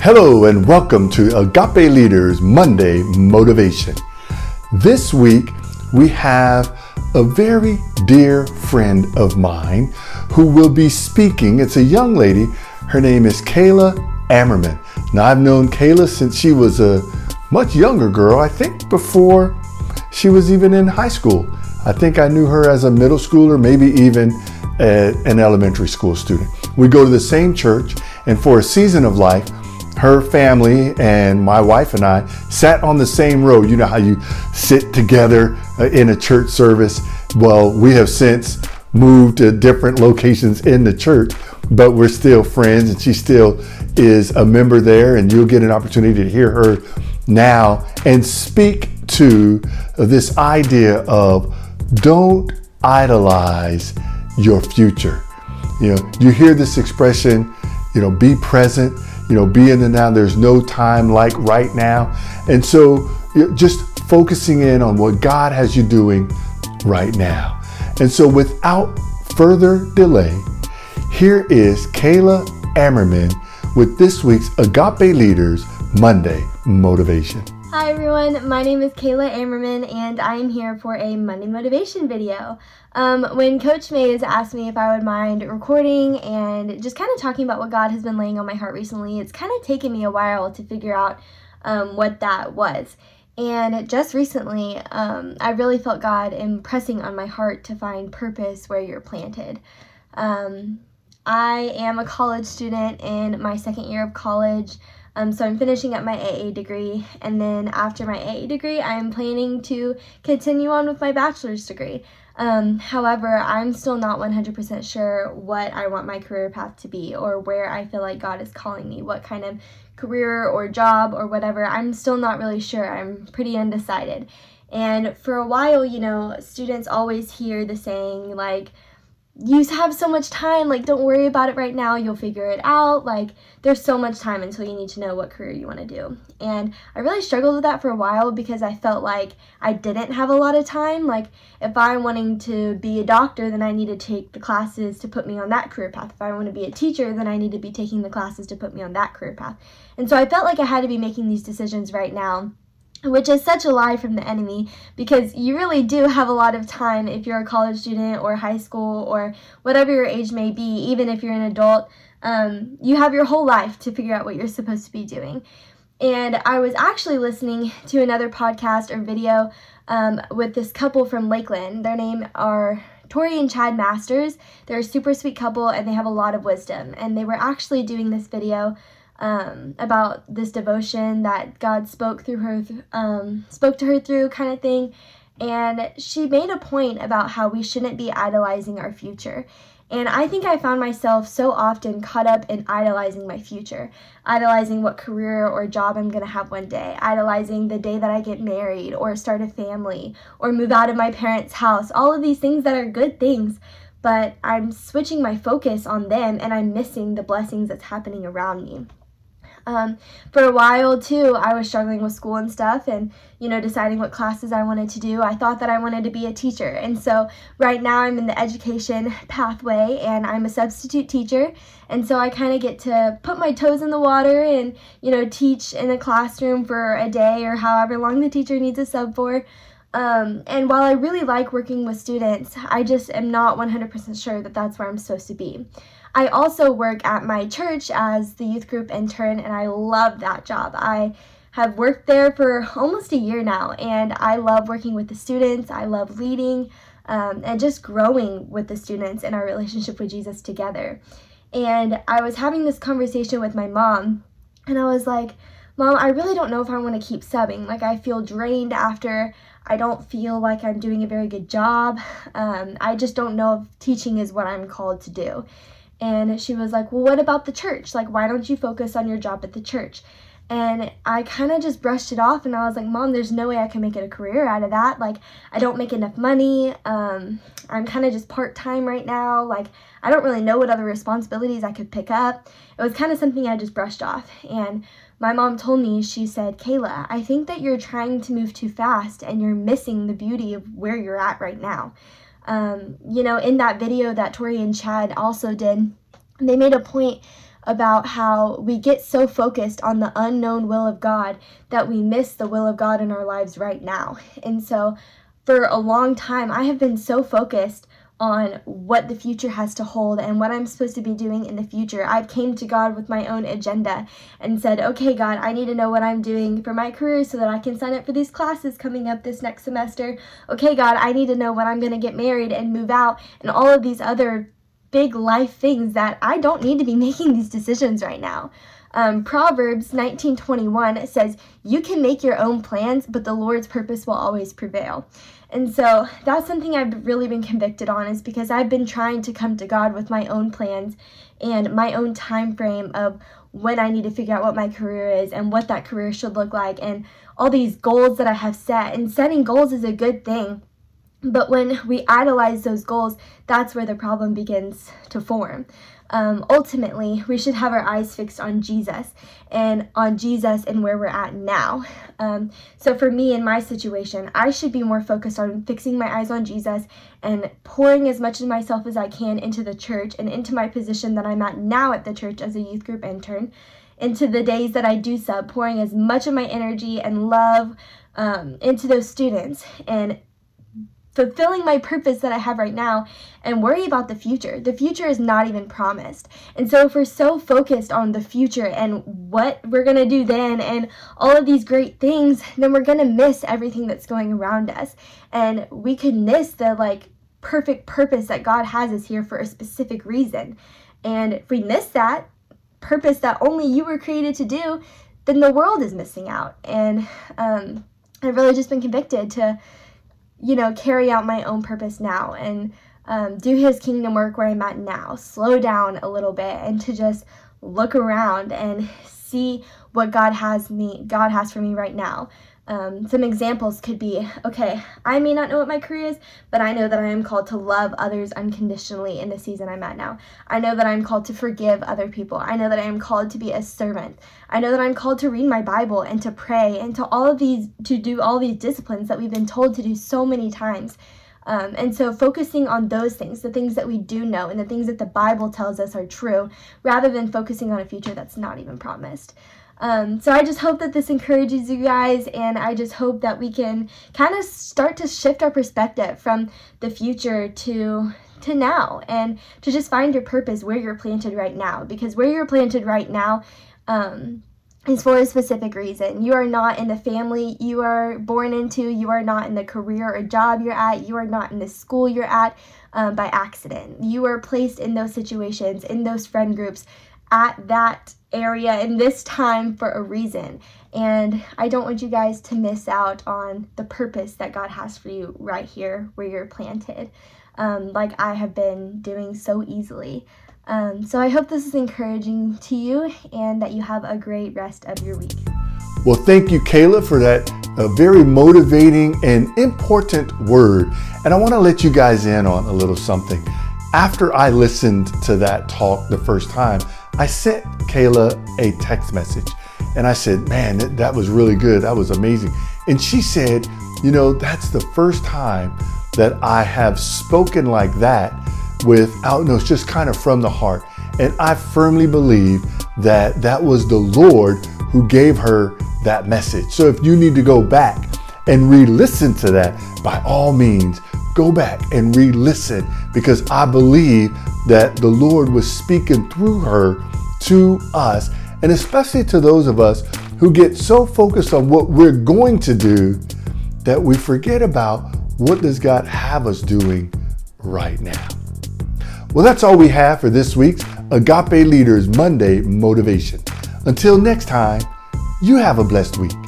Hello, and welcome to Agape Leaders Monday Motivation. This week, we have a very dear friend of mine who will be speaking. It's a young lady. Her name is Kayla Ammerman. Now, I've known Kayla since she was a much younger girl, I think before she was even in high school. I think I knew her as a middle schooler, maybe even an elementary school student. We go to the same church, and for a season of life, her family and my wife and I sat on the same row. You know how you sit together uh, in a church service? Well, we have since moved to different locations in the church, but we're still friends, and she still is a member there, and you'll get an opportunity to hear her now and speak to this idea of don't idolize your future. You know, you hear this expression, you know, be present, you know, be in the now. There's no time like right now. And so just focusing in on what God has you doing right now. And so without further delay, here is Kayla Ammerman with this week's Agape Leaders Monday Motivation. Hi everyone, my name is Kayla Ammerman and I am here for a Monday Motivation video. Um, when Coach Mays asked me if I would mind recording and just kind of talking about what God has been laying on my heart recently, it's kind of taken me a while to figure out um, what that was. And just recently, um, I really felt God impressing on my heart to find purpose where you're planted. Um, I am a college student in my second year of college. Um, so I'm finishing up my AA degree, and then after my AA degree, I'm planning to continue on with my bachelor's degree. Um, however, I'm still not 100% sure what I want my career path to be or where I feel like God is calling me, what kind of career or job or whatever. I'm still not really sure. I'm pretty undecided. And for a while, you know, students always hear the saying, like, you have so much time like don't worry about it right now you'll figure it out like there's so much time until you need to know what career you want to do. And i really struggled with that for a while because i felt like i didn't have a lot of time like if i'm wanting to be a doctor then i need to take the classes to put me on that career path. If i want to be a teacher then i need to be taking the classes to put me on that career path. And so i felt like i had to be making these decisions right now which is such a lie from the enemy because you really do have a lot of time if you're a college student or high school or whatever your age may be, even if you're an adult. Um, you have your whole life to figure out what you're supposed to be doing. And I was actually listening to another podcast or video um, with this couple from Lakeland. Their name are Tori and Chad Masters. They're a super sweet couple and they have a lot of wisdom. And they were actually doing this video um, about this devotion that God spoke through her, um, spoke to her through, kind of thing. And she made a point about how we shouldn't be idolizing our future. And I think I found myself so often caught up in idolizing my future, idolizing what career or job I'm to have one day, idolizing the day that I get married or start a family or move out of my parents' house. All of these things that are good things, but I'm switching my focus on them and I'm missing the blessings that's happening around me. Um, for a while too, I was struggling with school and stuff, and you know, deciding what classes I wanted to do. I thought that I wanted to be a teacher, and so right now I'm in the education pathway, and I'm a substitute teacher, and so I kind of get to put my toes in the water and you know, teach in a classroom for a day or however long the teacher needs a sub for. Um, and while I really like working with students, I just am not 100% sure that that's where I'm supposed to be. I also work at my church as the youth group intern, and I love that job. I have worked there for almost a year now, and I love working with the students. I love leading um, and just growing with the students in our relationship with Jesus together. And I was having this conversation with my mom, and I was like, Mom, I really don't know if I want to keep subbing. Like, I feel drained after. I don't feel like I'm doing a very good job. Um, I just don't know if teaching is what I'm called to do. And she was like, Well, what about the church? Like, why don't you focus on your job at the church? And I kind of just brushed it off and I was like, Mom, there's no way I can make it a career out of that. Like, I don't make enough money. Um, I'm kind of just part time right now. Like, I don't really know what other responsibilities I could pick up. It was kind of something I just brushed off. And my mom told me, she said, Kayla, I think that you're trying to move too fast and you're missing the beauty of where you're at right now. Um, you know, in that video that Tori and Chad also did, they made a point about how we get so focused on the unknown will of God that we miss the will of God in our lives right now. And so, for a long time, I have been so focused on what the future has to hold and what I'm supposed to be doing in the future. I came to God with my own agenda and said, "Okay, God, I need to know what I'm doing for my career so that I can sign up for these classes coming up this next semester. Okay, God, I need to know when I'm going to get married and move out and all of these other big life things that I don't need to be making these decisions right now." Um, Proverbs 19:21 says, "You can make your own plans, but the Lord's purpose will always prevail." And so that's something I've really been convicted on is because I've been trying to come to God with my own plans and my own time frame of when I need to figure out what my career is and what that career should look like and all these goals that I have set. And setting goals is a good thing. But when we idolize those goals, that's where the problem begins to form um, ultimately, we should have our eyes fixed on Jesus and on Jesus and where we're at now. Um, so, for me in my situation, I should be more focused on fixing my eyes on Jesus and pouring as much of myself as I can into the church and into my position that I'm at now at the church as a youth group intern. Into the days that I do sub, pouring as much of my energy and love um, into those students and fulfilling my purpose that I have right now and worry about the future. The future is not even promised. And so if we're so focused on the future and what we're going to do then and all of these great things, then we're going to miss everything that's going around us. And we could miss the like perfect purpose that God has us here for a specific reason. And if we miss that purpose that only you were created to do, then the world is missing out. And um, I've really just been convicted to you know, carry out my own purpose now and um, do his kingdom work where I'm at now. Slow down a little bit and to just look around and see what God has me God has for me right now. Um, some examples could be okay, I may not know what my career is, but I know that I am called to love others unconditionally in the season I'm at now. I know that I'm called to forgive other people. I know that I am called to be a servant. I know that I'm called to read my Bible and to pray and to all of these, to do all these disciplines that we've been told to do so many times. Um, and so, focusing on those things, the things that we do know, and the things that the Bible tells us are true, rather than focusing on a future that's not even promised. Um, so I just hope that this encourages you guys, and I just hope that we can kind of start to shift our perspective from the future to to now, and to just find your purpose where you're planted right now. Because where you're planted right now. Um, is for a specific reason. You are not in the family you are born into. You are not in the career or job you're at. You are not in the school you're at um, by accident. You are placed in those situations, in those friend groups, at that area in this time for a reason. And I don't want you guys to miss out on the purpose that God has for you right here where you're planted, um, like I have been doing so easily. Um, so I hope this is encouraging to you and that you have a great rest of your week. Well, thank you, Kayla, for that uh, very motivating and important word. And I want to let you guys in on a little something. After I listened to that talk the first time, I sent Kayla a text message and I said, Man, that, that was really good. That was amazing. And she said, You know, that's the first time that I have spoken like that without, no, it's just kind of from the heart. And I firmly believe that that was the Lord who gave her that message. So if you need to go back and re listen to that, by all means, go back and re listen because I believe that the Lord was speaking through her to us, and especially to those of us who get so focused on what we're going to do that we forget about what does God have us doing right now. Well, that's all we have for this week's Agape Leaders Monday Motivation. Until next time, you have a blessed week.